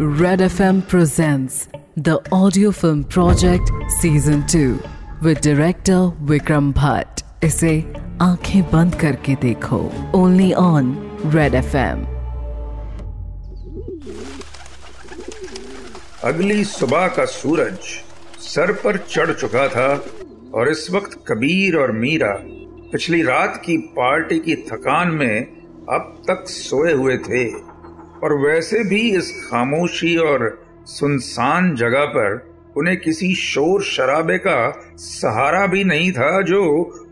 Red FM presents the audio film project season 2 with director Vikram Bhatt. इसे आँखें बंद करके देखो। ओनली ऑन रेड एफएम अगली सुबह का सूरज सर पर चढ़ चुका था और इस वक्त कबीर और मीरा पिछली रात की पार्टी की थकान में अब तक सोए हुए थे। और वैसे भी इस खामोशी और सुनसान जगह पर उन्हें किसी शोर शराबे का सहारा भी नहीं था जो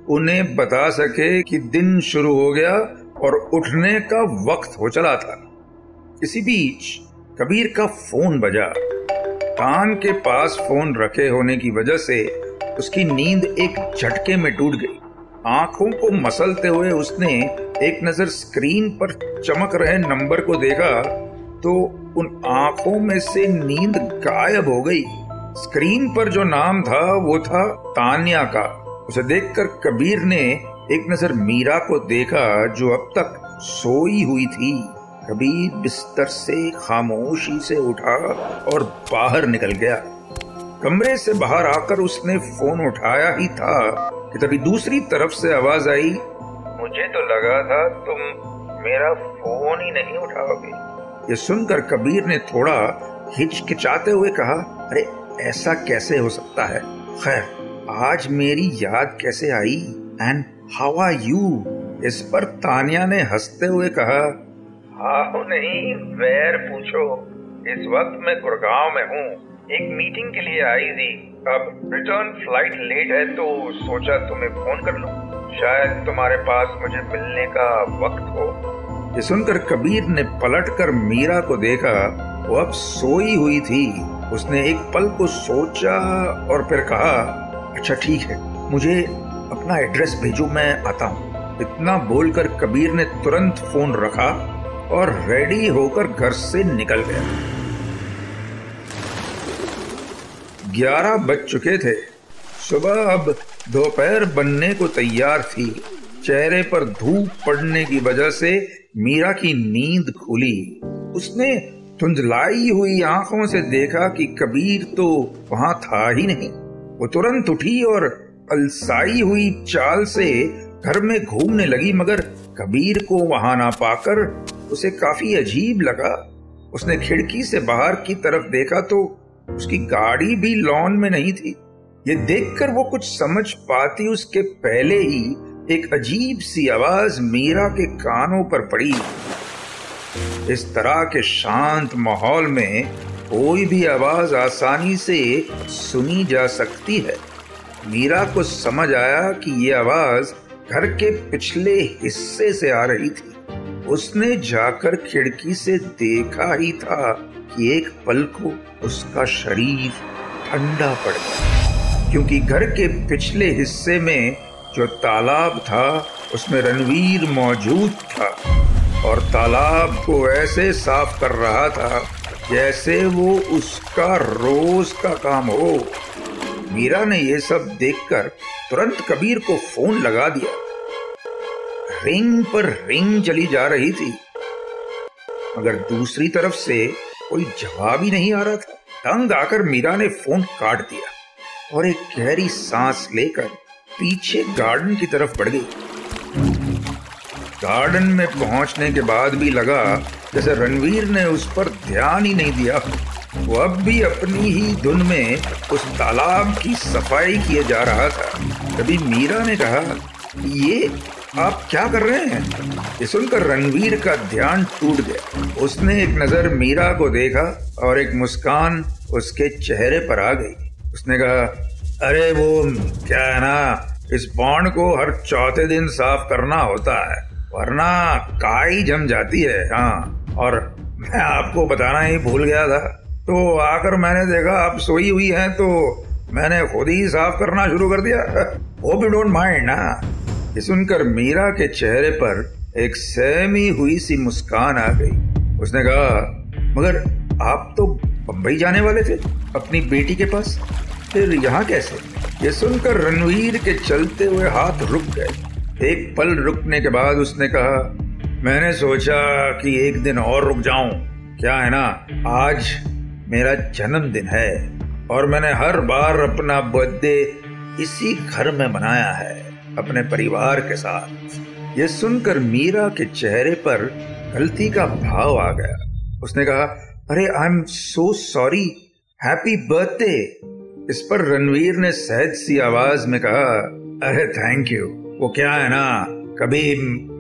उन्हें बता सके कि दिन शुरू हो गया और उठने का वक्त हो चला था। इसी बीच कबीर का फ़ोन बजा। कान के पास फ़ोन रखे होने की वजह से उसकी नींद एक झटके में टूट गई। आँखों को मसलते हुए उसने एक नज़र स्क्रीन पर चमक रहे नंबर को देखा तो उन आँखों में से नींद गायब हो गई। स्क्रीन पर जो नाम था, वो था तान्या का। उसे देखकर कबीर ने एक नज़र मीरा को देखा, जो अब तक सोई हुई थी। कबीर बिस्तर से खामोशी से उठा और बाहर निकल गया। कमरे से बाहर आकर उसने फ़ोन उठाया ही था कि तभी दूसरी तरफ़ से आवाज़ आई। मुझे तो लगा था तुम मेरा फ़ोन ही नहीं उठाओगे। ये सुनकर कबीर ने थोड़ा हिचकिचाते हुए कहा अरे ऐसा कैसे हो सकता है? खैर आज मेरी याद कैसे आई? एंड हाउ आर यू इस पर तानिया ने हँसते हुए कहा हाँ नहीं वैर पूछो। इस वक्त मैं गुड़गांव में हूँ। एक मीटिंग के लिए आई थी। अब रिटर्न फ़्लाइट लेट है तो सोचा तुम्हें फ़ोन कर लूँ। शायद तुम्हारे पास मुझे मिलने का वक्त हो। ये सुनकर कबीर ने पलटकर मीरा को देखा। वो अब सोई हुई थी। उसने एक पल को सोचा और फिर कहा अच्छा ठीक है, मुझे अपना एड्रेस भेजो, मैं आता हूँ। इतना बोलकर कबीर ने तुरंत फ़ोन रखा और रेडी होकर घर से निकल गया। ग्यारह बज चुके थे। सुबह अब दोपहर बनने को तैयार थी। चेहरे पर धूप पड़ने की वजह से मीरा की नींद खुली। उसने धुंधलाई हुई आँखों से देखा कि कबीर तो वहाँ था ही नहीं। वो तुरंत उठी और अलसाई हुई चाल से घर में घूमने लगी, मगर कबीर को वहाँ ना पाकर उसे काफ़ी अजीब लगा। उसने खिड़की से बाहर की तरफ़ देखा तो उसकी गाड़ी भी लॉन में नहीं थी। ये देखकर वो कुछ समझ पाती उसके पहले ही एक अजीब सी आवाज़ मीरा के कानों पर पड़ी। इस तरह के शांत माहौल में कोई भी आवाज़ आसानी से सुनी जा सकती है। मीरा को समझ आया कि ये आवाज़ घर के पिछले हिस्से से आ रही थी। उसने जाकर खिड़की से देखा ही था कि एक पल को उसका शरीर ठंडा पड़ गया। क्योंकि घर के पिछले हिस्से में जो तालाब था, उसमें रणवीर मौजूद था और तालाब को ऐसे साफ़ कर रहा था जैसे वो उसका रोज का काम हो। मीरा ने ये सब देखकर तुरंत कबीर को फ़ोन लगा दिया। रिंग पर रिंग चली जा रही थी। मगर दूसरी तरफ़ से कोई जवाब ही नहीं आ रहा था। तंग आकर मीरा ने फ़ोन काट दिया और एक गहरी सांस लेकर पीछे गार्डन की तरफ़ बढ़ गई। गार्डन में पहुँचने के बाद भी लगा जैसे रणवीर ने उस पर ध्यान ही नहीं दिया वो अब भी अपनी ही धुन में उस तालाब की सफ़ाई किए जा रहा था। तभी मीरा ने कहा, ये आप क्या कर रहे हैं? ये सुनकर रणवीर का ध्यान टूट गया। उसने एक नज़र मीरा को देखा और एक मुस्कान उसके चेहरे पर आ गई। उसने कहा, अरे वो क्या है ना, इस बॉन्ड को हर चौथे दिन साफ़ करना होता है, वरना काई जम जाती है। हाँ और मैं आपको बताना ही भूल गया था। तो आकर मैंने देखा, आप सोई हुई हैं तो मैंने खुद ही साफ़ करना शुरू कर दिया। होप यू डोंट माइंड ना ये सुनकर मीरा के चेहरे पर एक सहमी हुई सी मुस्कान आ गई। उसने कहा, मगर आप तो बम्बई जाने वाले थे अपनी बेटी के पास? फिर यहाँ कैसे? ये सुनकर रणवीर के चलते हुए हाथ रुक गए। एक पल रुकने के बाद उसने कहा, मैंने सोचा कि एक दिन और रुक जाऊँ। क्या है ना, आज मेरा जन्मदिन है और मैंने हर बार अपना बर्थडे इसी घर में मनाया है। अपने परिवार के साथ। ये सुनकर मीरा के चेहरे पर गलती का भाव आ गया। उसने कहा, अरे I am so sorry happy birthday इस पर रणवीर ने सहज सी आवाज़ में कहा, अरे थैंक यू वो क्या है ना? कभी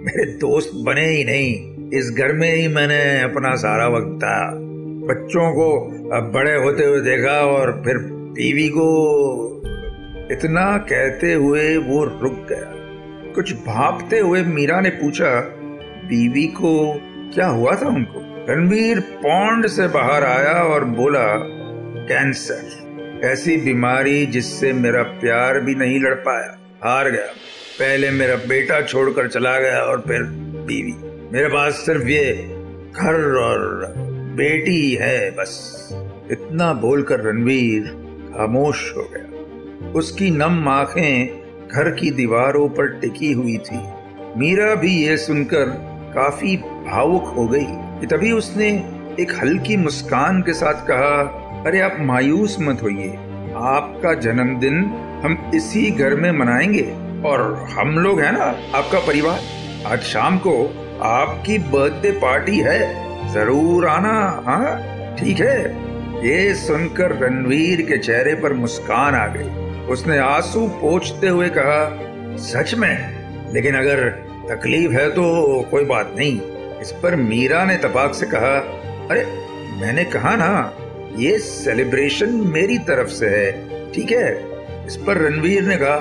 मेरे दोस्त बने ही नहीं। इस घर में ही मैंने अपना सारा वक्त था। बच्चों को बड़े होते हुए देखा और फिर बीवी को इतना कहते हुए वो रुक गया। कुछ भापते हुए मीरा ने पूछा, बीवी को क्या हुआ था उनको? रणवीर पौंड से बाहर आया और बोला, कैंसर, ऐसी बीमारी जिससे मेरा प्यार भी नहीं लड़ पाया, हार गया। पहले मेरा बेटा छोड़कर चला गया और फिर बीवी। मेरे पास सिर्फ़ ये घर और बेटी है, बस। इतना बोलकर रणवीर खामोश हो गया। उसकी नम आँखें घर की दीवारों पर टिकी हुई थी। मीरा भी ये सुनकर काफ़ी भावुक हो गई। कि तभी उसने एक हल्की मुस्कान के साथ कहा, अरे आप मायूस मत होइए। आपका जन्मदिन हम इसी घर में मनाएँगे और हम लोग हैं ना, आपका परिवार। आज शाम को आपकी बर्थडे पार्टी है। ज़रूर आना हाँ ठीक है। ये सुनकर रणवीर के चेहरे पर मुस्कान आ गई। उसने आँसू पोछते हुए कहा, सच में? लेकिन अगर तकलीफ़ है तो कोई बात नहीं। इस पर मीरा ने तपाक से कहा, अरे, मैंने कहा ना, ये सेलिब्रेशन मेरी तरफ़ से है, ठीक है? इस पर रणवीर ने कहा,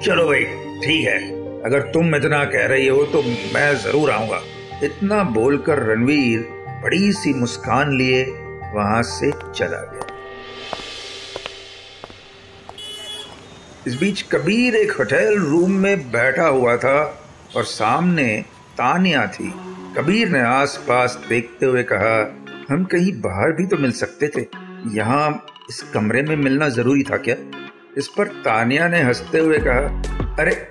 चलो भाई, ठीक है। अगर तुम इतना कह रही हो तो मैं ज़रूर आऊँगा। इतना बोलकर रणवीर बड़ी सी मुस्कान लिए वहाँ से चला गया। इस बीच कबीर एक होटल रूम में बैठा हुआ था और सामने तानिया थी। कबीर ने आसपास देखते हुए कहा, हम कहीं बाहर भी तो मिल सकते थे। यहाँ इस कमरे में मिलना ज़रूरी था क्या? इस पर तानिया ने हँसते हुए कहा, अरे,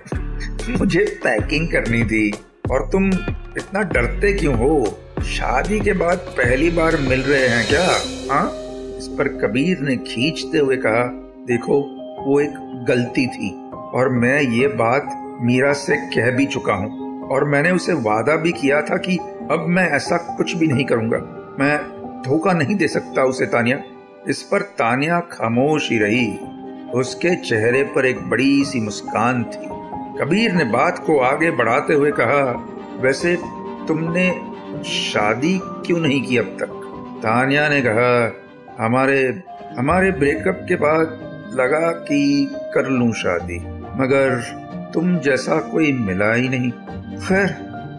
मुझे पैकिंग करनी थी और तुम इतना डरते क्यों हो? शादी के बाद पहली बार मिल रहे हैं क्या? हाँ? इस पर कबीर ने खींचते हुए कहा, देखो, वो एक गलती थी और मैं ये बात मीरा से कह भी चुका हूँ। और मैंने उसे वादा भी किया था कि अब मैं ऐसा कुछ भी नहीं करूँगा। मैं धोखा नहीं दे सकता उसे, तानिया। इस पर तानिया खामोश ही रही। उसके चेहरे पर एक बड़ी सी मुस्कान थी। कबीर ने बात को आगे बढ़ाते हुए कहा, वैसे तुमने शादी क्यों नहीं की अब तक? तानिया ने कहा, हमारे हमारे ब्रेकअप के बाद लगा कि कर लूँ शादी, मगर तुम जैसा कोई मिला ही नहीं। खैर,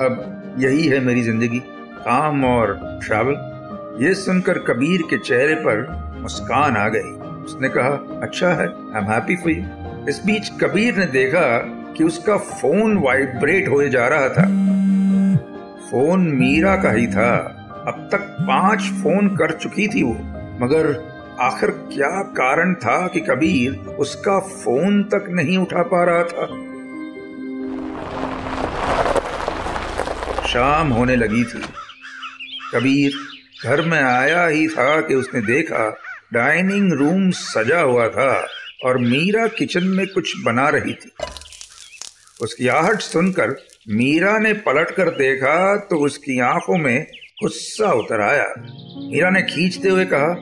अब यही है मेरी ज़िंदगी, काम और ट्रैवल ये सुनकर कबीर के चेहरे पर मुस्कान आ गई। उसने कहा अच्छा है I am happy for you इस बीच कबीर ने देखा कि उसका फ़ोन वाइब्रेट हो जा रहा था। फ़ोन मीरा का ही था। अब तक पाँच फ़ोन कर चुकी थी वो, मगर आखिर क्या कारण था कि कबीर उसका फ़ोन तक नहीं उठा पा रहा था? शाम होने लगी थी। कबीर घर में आया ही था कि उसने देखा डाइनिंग रूम सजा हुआ था और मीरा किचन में कुछ बना रही थी। उसकी आहट सुनकर मीरा ने पलट कर देखा तो उसकी आँखों में गुस्सा उतर आया। मीरा ने खींचते हुए कहा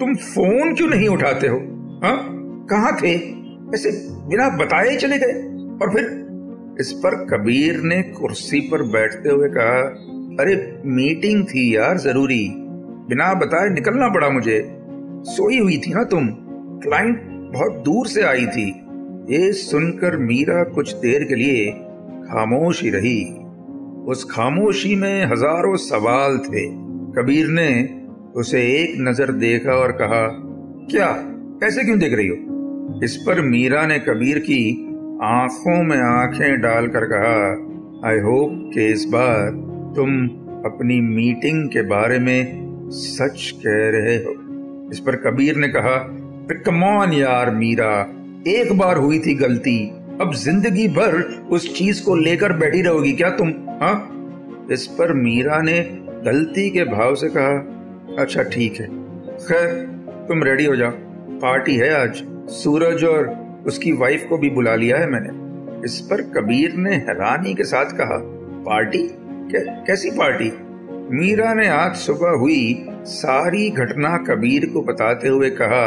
तुम फ़ोन क्यों नहीं उठाते हो? हाँ? कहा थे? ऐसे बिना बताए चले गए। और फिर इस पर कबीर ने कुर्सी पर बैठते हुए कहा, अरे, मीटिंग थी यार, ज़रूरी। बिना बताए निकलना पड़ा मुझे। सोई हुई थी ना तुम? क्लाइंट बहुत दूर से आई थी। ये सुनकर मीरा कुछ देर के लिए खामोश ही रही। उस खामोशी में हज़ारों सवाल थे। कबीर ने उसे एक नज़र देखा और कहा, क्या? ऐसे क्यों देख रही हो? इस पर मीरा ने कबीर की आँखों में आँखें डालकर कहा आई होप कि इस बार तुम अपनी मीटिंग के बारे में सच कह रहे हो। इस पर कबीर ने कहा कमॉन यार मीरा, एक बार हुई थी गलती, अब ज़िंदगी भर उस चीज़ को लेकर बैठी रहोगी क्या तुम हाँ? इस पर मीरा ने गलती के भाव से कहा अच्छा ठीक है। खैर तुम रेडी हो जाओ। पार्टी है आज। सूरज और उसकी वाइफ को भी बुला लिया है मैंने। इस पर कबीर ने हैरानी के साथ कहा पार्टी कै, कैसी पार्टी मीरा ने आज सुबह हुई सारी घटना कबीर को बताते हुए कहा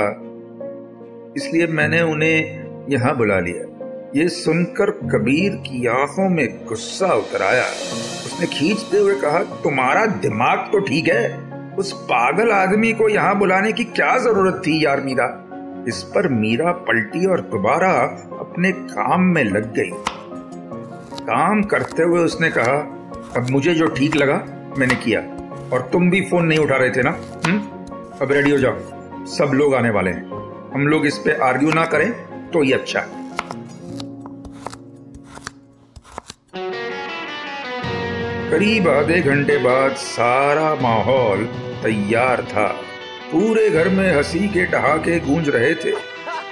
इसलिए मैंने उन्हें यहाँ बुला लिया। ये सुनकर कबीर की आँखों में गुस्सा उतर आया उसने खींचते हुए कहा तुम्हारा दिमाग तो ठीक है। उस पागल आदमी को यहाँ बुलाने की क्या ज़रूरत थी यार मीरा? इस पर मीरा पलटी और दोबारा अपने काम में लग गई। काम करते हुए उसने कहा, अब मुझे जो ठीक लगा, मैंने किया। और तुम भी फ़ोन नहीं उठा रहे थे ना? हुँ? हम्म? अब रेडी हो जाओ। सब लोग आने वाले हैं। हम लोग इस पे आर्ग्यू ना करें तो ये अच्छा करीब आधे घंटे बाद सारा माहौल तैयार था। पूरे घर में हँसी के ठहाके गूंज रहे थे।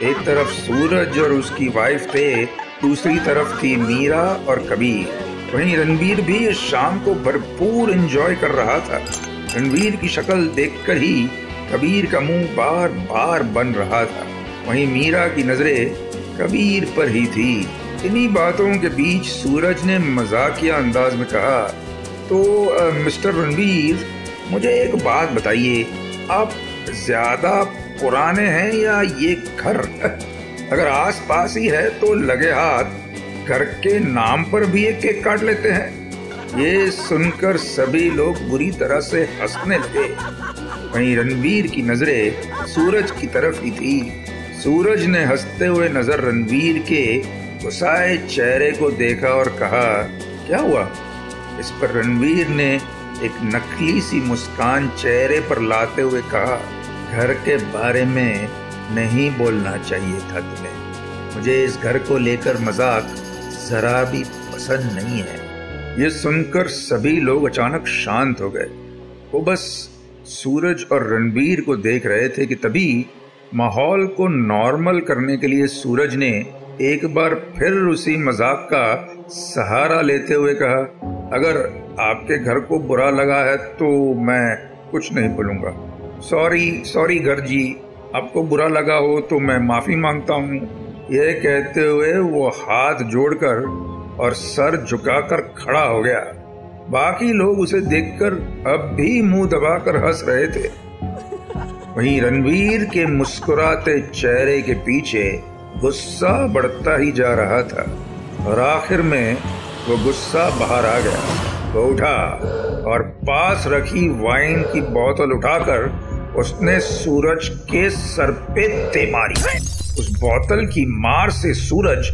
एक तरफ़ सूरज और उसकी वाइफ थे, दूसरी तरफ़ थी मीरा और कबीर। वहीं रणवीर भी इस शाम को भरपूर एंजॉय कर रहा था। रणवीर की शक्ल देखकर ही कबीर का मुँह बार बार बन रहा था। वहीं मीरा की नज़रें कबीर पर ही थी। इन्हीं बातों के बीच सूरज ने मजाकिया अंदाज में कहा तो मिस्टर रणवीर, मुझे एक बात बताइए। आप ज़्यादा पुराने हैं या ये घर? अगर आस पास ही है तो लगे हाथ, घर के नाम पर भी एक केक काट लेते हैं। ये सुनकर सभी लोग बुरी तरह से हंसने लगे। वहीं रणवीर की नज़रें सूरज की तरफ़ ही थी। सूरज ने हँसते हुए नज़र रणवीर के गुस्साए चेहरे को देखा और कहा, क्या हुआ? इस पर रणवीर ने एक नकली सी मुस्कान चेहरे पर लाते हुए कहा, घर के बारे में नहीं बोलना चाहिए था तुम्हें। मुझे इस घर को लेकर मज़ाक जरा भी पसंद नहीं है। ये सुनकर सभी लोग अचानक शांत हो गए। वो बस सूरज और रणबीर को देख रहे थे कि तभी माहौल को नॉर्मल करने के लिए सूरज ने एक बार फिर उसी मज़ाक का सहारा लेते हुए कहा अगर आपके घर को बुरा लगा है तो मैं कुछ नहीं बोलूँगा। सॉरी सॉरी घर जी आपको बुरा लगा हो तो मैं माफ़ी माँगता हूँ। यह कहते हुए वो हाथ जोड़कर और सर झुकाकर खड़ा हो गया। बाकी लोग उसे देखकर अब भी मुँह दबाकर हंस रहे थे। वहीं रणवीर के मुस्कुराते चेहरे के पीछे गुस्सा बढ़ता ही जा रहा था। और आखिर में वो गुस्सा बाहर आ गया। वो उठा और पास रखी वाइन की बोतल उठाकर उसने सूरज के सर पे ते मारी। उस बोतल की मार से सूरज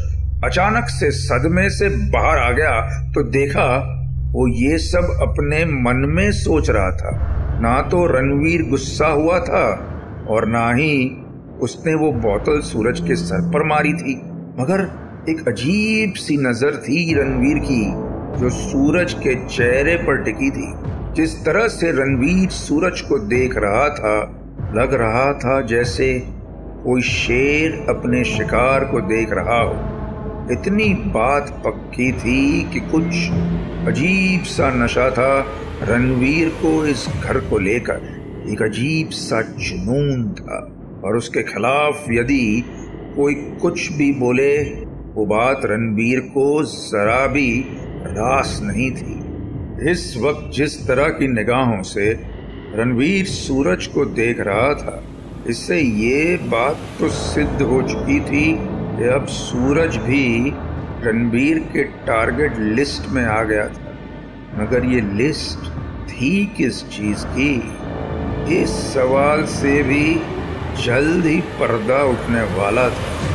अचानक से सदमे से बाहर आ गया तो देखा वो ये सब अपने मन में सोच रहा था। ना तो रणवीर गुस्सा हुआ था और ना ही उसने वो बोतल सूरज के सर पर मारी थी। मगर एक अजीब सी नज़र थी रणवीर की, जो सूरज के चेहरे पर टिकी थी। जिस तरह से रणवीर सूरज को देख रहा था, लग रहा था जैसे कोई शेर अपने शिकार को देख रहा हो। इतनी बात पक्की थी कि कुछ अजीब सा नशा था रणवीर को इस घर को लेकर। एक अजीब सा जुनून था, और उसके खिलाफ यदि कोई कुछ भी बोले वो बात रणबीर को जरा भी रास नहीं थी। इस वक्त जिस तरह की निगाहों से रणवीर सूरज को देख रहा था, इससे ये बात तो सिद्ध हो चुकी थी कि अब सूरज भी रणबीर के टारगेट लिस्ट में आ गया था। मगर ये लिस्ट थी किस चीज़ की? इस सवाल से भी जल्द ही पर्दा उठने वाला था।